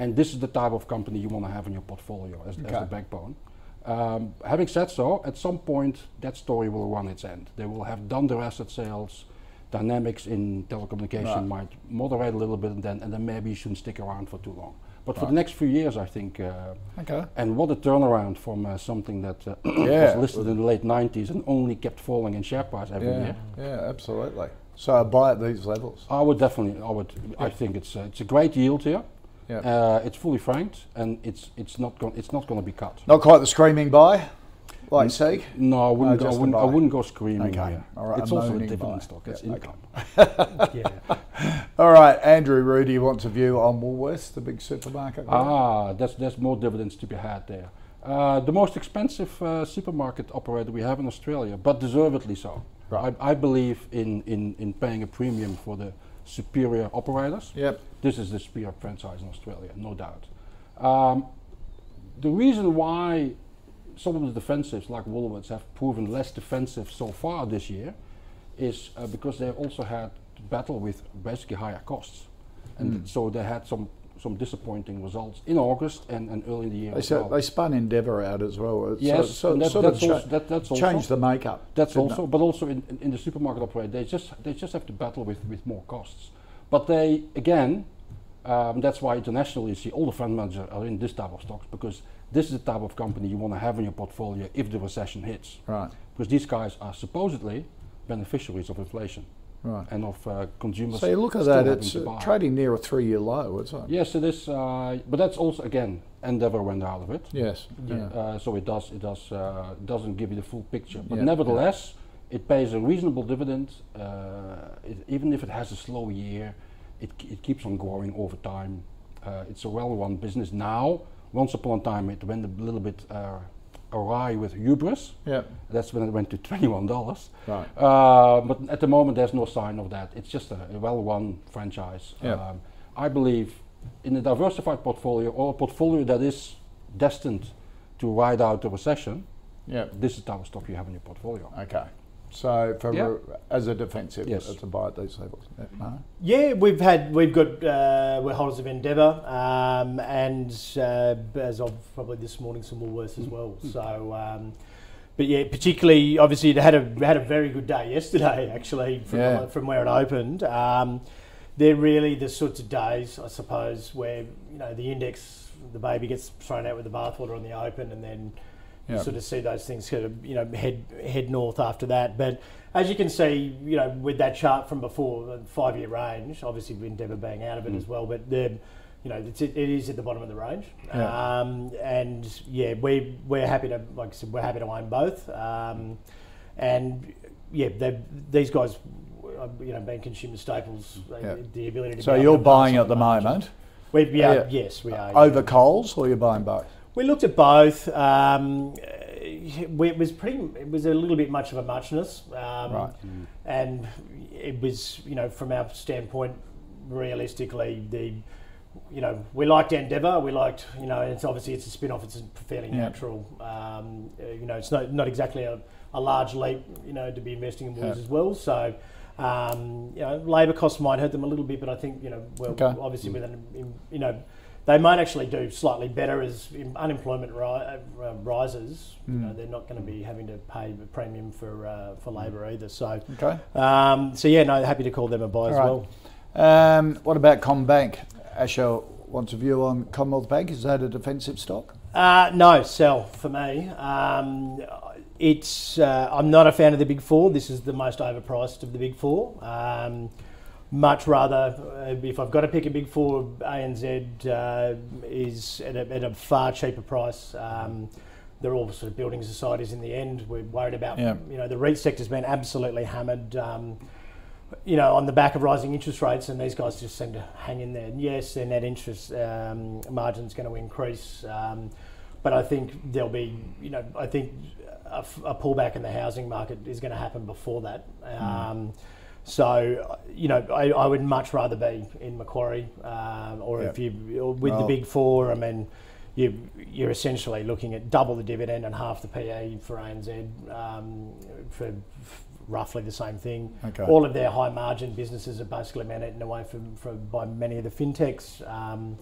and this is the type of company you want to have in your portfolio as, as the backbone. Um, having said so, at some point that story will run its end. They will have done their asset sales. Dynamics in telecommunication Right. might moderate a little bit, and then and then maybe you shouldn't stick around for too long. But for the next few years, I think. Uh, Okay. and what a turnaround from uh, something that uh, Yeah. was listed in the late 90s and only kept falling in share price every Yeah. year. Yeah. Absolutely. So I buy at these levels. I would definitely, I would, I think it's uh, it's a great yield here. Yeah. Uh, it's fully franked and it's it's not going it's not going to be cut. Not quite the screaming buy, like Seek. No, I wouldn't, go, I, wouldn't I wouldn't go screaming Okay. here. All right, It's a also a dividend buy. stock. It's Yeah, income. yeah. All right, Andrew Rudi wants a view on Woolworths, the big supermarket. Ah, there's there's more dividends to be had there. Uh, the most expensive uh, supermarket operator we have in Australia, but deservedly so. Right. I, I believe in, in, in paying a premium for the superior operators. Yep. This is the superior franchise in Australia, no doubt. Um, the reason why some of the defensives like Woolworths have proven less defensive so far this year is uh, because they also had to battle with basically higher costs. And Hmm. so they had some, some disappointing results in August and, and early in the year. They, as said, well. they spun Endeavour out as well. It Yes, so, so, that- sort that's of also- that- that's also- changed the makeup. That's also, it? but also in, in, in the supermarket operator, they just they just have to battle with, with more costs. But they again, um, that's why internationally you see all the fund managers are in this type of stocks because this is the type of company you want to have in your portfolio if the recession hits. Right. Because these guys are supposedly beneficiaries of inflation Right. and of uh, consumers. So you look at that, it's uh, trading near a three-year low, isn't it? Yes, it is, uh, but that's also again Endeavour went out of it. Yes. Yeah. Uh, so it does it does uh, doesn't give you the full picture. But Yeah, nevertheless, it pays a reasonable dividend. Uh, it, even if it has a slow year, it, it keeps on growing over time. Uh, it's a well-run business now. Once upon a time, it went a little bit uh, awry with hubris. Yeah. That's when it went to twenty-one dollars. Right. Uh, but at the moment, there's no sign of that. It's just a, a well-run franchise. Yeah. Um, I believe in a diversified portfolio or a portfolio that is destined to ride out the recession. Yeah. This is the type of stock you have in your portfolio. Okay. So for Yeah. as a defensive, Yes. to buy at these levels. Yeah. No? Yeah, we've had we've got uh, we're holders of Endeavour um, and uh, as of probably this morning some Woolworths as well. So, um, but yeah, particularly obviously it had a had a very good day yesterday actually from, Yeah. from where it opened. Um, they're really the sorts of days I suppose where you know the index the baby gets thrown out with the bathwater on the open and then you sort of see those things sort of you know head head north after that. But as you can see, you know with that chart from before, the five year range, obviously with Endeavour being out of it as well, but the you know it's, it is at the bottom of the range. Yeah. Um, and yeah, we we're happy to like I said, we're happy to own both. Um, and yeah, these guys. uh, You know, being consumer staples, Yeah. the ability to. So you're buying at the moment We, are, Yeah. yes, we are. over Coles, or you're buying both? We looked at both. Um, we, it was pretty. It was a little bit much of a muchness, um, Right. and it was you know from our standpoint, realistically the. You know, we liked Endeavour. We liked, you know, it's obviously it's a spin-off. It's fairly Yeah. natural. Um, uh, you know, it's not not exactly a, a large leap. You know, to be investing in Woolies Yeah. as well. So, um, you know, labour costs might hurt them a little bit, but I think you know, well, Okay. obviously with an, you know, they might actually do slightly better as unemployment ri- uh, uh, rises. You know, they're not going to be having to pay a premium for uh, for labour either. So, Okay. um, so yeah, no, happy to call them a buy as All well. Um, what about Combank? Asher wants a view on Commonwealth Bank. Is that a defensive stock? Uh, no, sell for me. Um, it's uh, I'm not a fan of the big four. This is the most overpriced of the big four. Much rather, uh, if I've got to pick a big four, ANZ uh, is at a, at a far cheaper price. Um, they're all sort of building societies in the end. We're worried about, Yeah. you know, the REIT sector's been absolutely hammered. Um, you know, on the back of rising interest rates, and these guys just seem to hang in there. And yes, their net interest um, margin's going to increase, um, but I think there'll be, you know, I think a, a pullback in the housing market is going to happen before that. Um, so, you know, I, I would much rather be in Macquarie, um, or if you with Well- the big four. I mean, you, you're essentially looking at double the dividend and half the PE for ANZ um, for roughly the same thing. Okay. All of their high margin businesses are basically eaten away from, from by many of the fintechs. Um,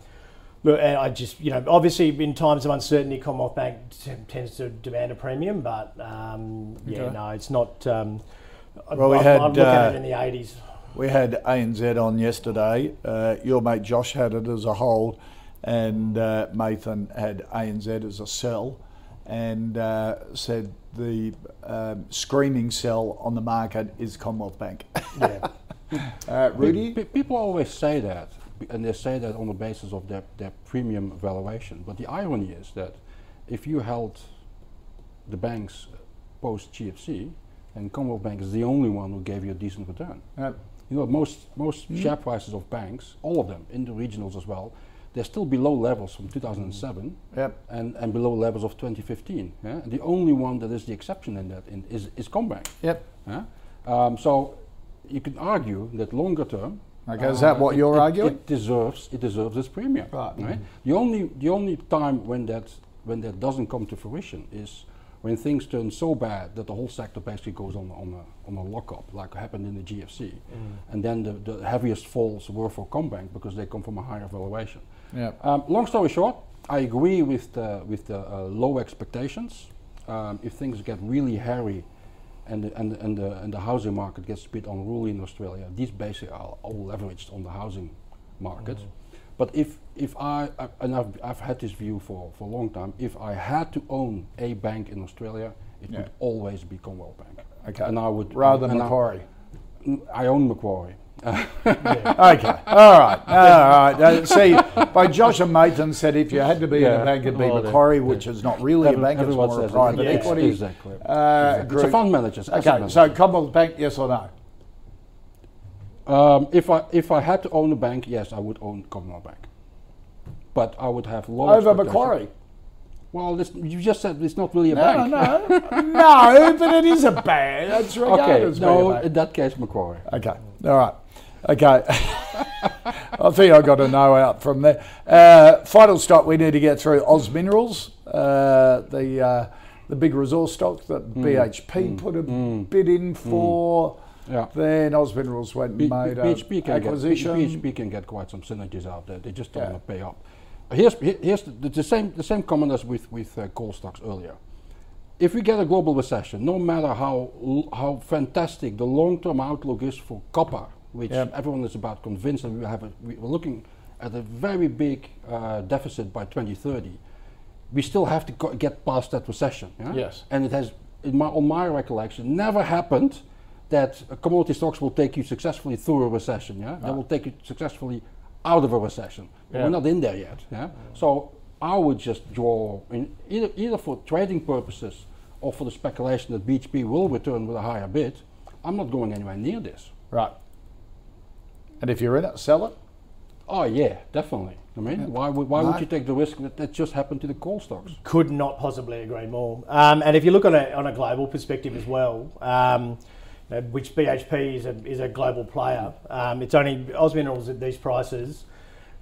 look, I just you know obviously in times of uncertainty, Commonwealth Bank t- tends to demand a premium, but um, yeah, Okay. no, it's not. Um, Well, we I, had, I'd look at uh, it in the 80s. We had ANZ on yesterday. Uh, your mate Josh had it as a hold, and uh, Mathan had ANZ as a sell, and uh, said the um, screaming sell on the market is Commonwealth Bank. Yeah. uh, Rudi? Pe- people always say that, and they say that on the basis of their, their premium valuation. But the irony is that if you held the banks post GFC, and Commonwealth Bank is the only one who gave you a decent return. Uh, You know, most most Hmm. share prices of banks, all of them, in the regionals as well, they're still below levels from 2007 Yep. and, and below levels of 2015. Yeah? And the only one that is the exception in that in, is, is Combank. Yep. Yeah? Um, so you can argue that longer term. Okay, is that what it- you're it- arguing? It deserves it deserves its premium. Right. The only the only time when that when that doesn't come to fruition is when things turn so bad that the whole sector basically goes on on a on a lockup, like happened in the GFC, and then the, the heaviest falls were for Combank because they come from a higher valuation. Yep. Um, long story short, I agree with the, with the uh, low expectations. Um, if things get really hairy and the, and, the, and, the, and the housing market gets a bit unruly in Australia, these basically are all leveraged on the housing market. But if, if I, and I've, I've had this view for, for a long time, if I had to own a bank in Australia, it Yeah. would always be Commonwealth Bank. Okay. And I would Rather than and I- Macquarie. I own Macquarie. Okay. All right. All right. Uh, see, by Joshua Mathan said if you had to be in a bank, it'd be Well, Macquarie, which is not really a bank, it's more a private Yeah. equity. Exactly. Uh, Exactly. It's a fund manager. Okay, so Commonwealth Bank, yes or no? Um, if I if I had to own a bank, yes, I would own Commonwealth Bank. But I would have low Over Macquarie. Well, this, you just said it's not really a No, bank. no, no, but it is a bank. That's Okay, regardless. no, in that case, Macquarie. Okay, all right. Okay. I think I got a no out from there. Uh, final stock we need to get through Oz Minerals, uh, the uh, the big resource stock that BHP put a bid in for. Yeah. Then Oz Minerals went and B- made an BHP can acquisition. Get, BHP can get quite some synergies out there. They just don't Yeah. want to pay up. Here's here's the, the same the same comment as with with uh, coal stocks earlier. If we get a global recession, no matter how how fantastic the long-term outlook is for copper, which Yeah. everyone is about convinced that we have, a, we- we're looking at a very big uh, deficit by 2030. We still have to get past that recession. yeah? Yes. And it has, in my, on my recollection, never happened that commodity stocks will take you successfully through a recession. Yeah, they will take you successfully out of a recession. Yeah. We're not in there yet. Yeah. So I would just draw in either either for trading purposes or for the speculation that BHP will return with a higher bid. I'm not going anywhere near this. Right. And if you're in it, sell it. Oh yeah, definitely. I mean, why would why would you take the risk that that just happened to the coal stocks? Could not possibly agree more. Um, and if you look on a, on a global perspective as well, um, which BHP is a, is a global player, um, it's only Oz Minerals at these prices.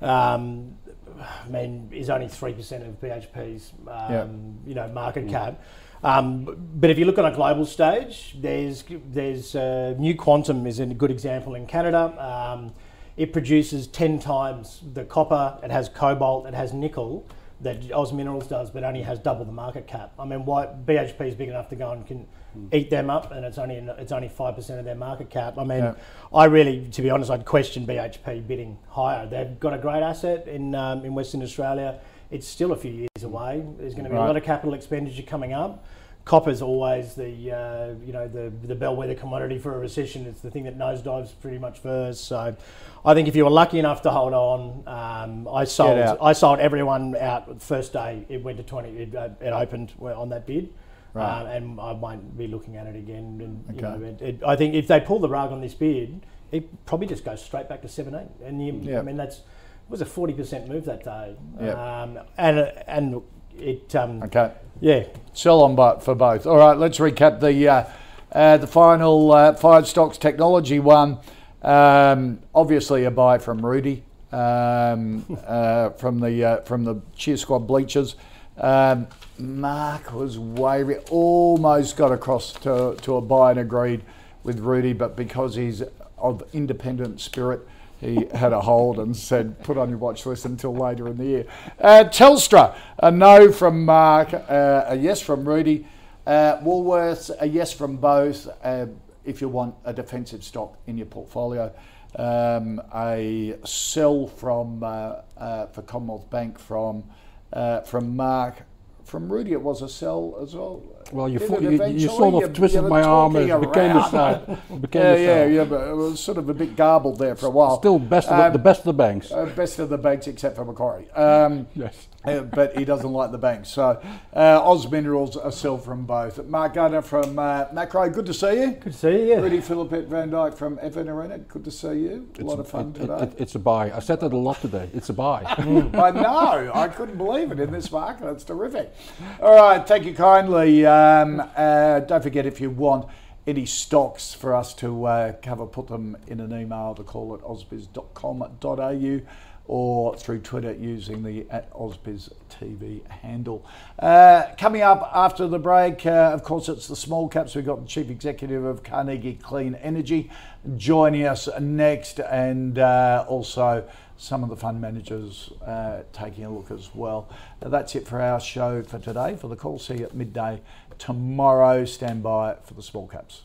Um, I mean, is only three percent of BHP's um, Yeah. you know market cap. Um, but if you look on a global stage, there's there's uh, New Quantum is a good example in Canada. Um, it produces ten times the copper. It has cobalt. It has nickel that Oz Minerals does, but only has double the market cap. I mean, why BHP is big enough to go and can eat them up, and it's only it's only five percent of their market cap. I mean, Yeah. I really, to be honest, I'd question BHP bidding higher. They've got a great asset in um, in Western Australia. It's still a few years away. There's going to be Right. a lot of capital expenditure coming up. Copper's always the uh, you know the the bellwether commodity for a recession. It's the thing that nosedives pretty much first. So, I think if you were lucky enough to hold on, um, I sold. I sold everyone out the first day. It went to twenty. It, uh, it opened on that bid. Right. Um, and I might be looking at it again. And, you Okay. know, it, it, I think if they pull the rug on this bid, it probably just goes straight back to 17. And you, Yeah. I mean, that's it was a 40% move that day. Yeah. Um, and and it, um, Okay. yeah, Sell on but for both. All right, let's recap the uh, uh, the final uh, five stocks technology one. Um, obviously, a buy from Rudi um, uh, from the uh, from the cheer squad bleachers. Um, Mark was wavering, almost got across to, to a buy and agreed with Rudi, but because he's of independent spirit, he had a hold and said, put on your watch list until later in the year. Uh, Telstra, a no from Mark, uh, a yes from Rudi. Uh, Woolworths, a yes from both uh, if you want a defensive stock in your portfolio. Um, a sell from uh, uh, for Commonwealth Bank from uh, from Mark. From Rudi, it was a sell as well. Well, you, Did you, you sort of twisted my arm and it became the around. side. Became Yeah, the yeah, sell. yeah, but it was sort of a bit garbled there for a while. Still best of the, Um, the best of the banks. Uh, best of the banks except for Macquarie. Um, yes. uh, but he doesn't like the banks. So uh, Oz Minerals a sell from both. Mark Gardner from uh, Maqro, good to see you. good to see you. Yeah. Rudi Filapek-Vandyck from FN Arena, good to see you. A lot of fun It- it- today. it- it's a buy. I said that a lot today. It's a buy. I know. I couldn't believe it in this market. It's terrific. All right. Thank you kindly. Um, uh, don't forget if you want any stocks for us to uh, cover, put them in an email to call at ausbiz.com.au or through Twitter using the at Ausbiz TV handle. Uh, coming up after the break, uh, of course, it's the small caps. We've got the Chief Executive of Carnegie Clean Energy joining us next, and uh, also some of the fund managers uh, taking a look as well. That's it for our show for today. For the call, see you at midday tomorrow. Stand by for the small caps.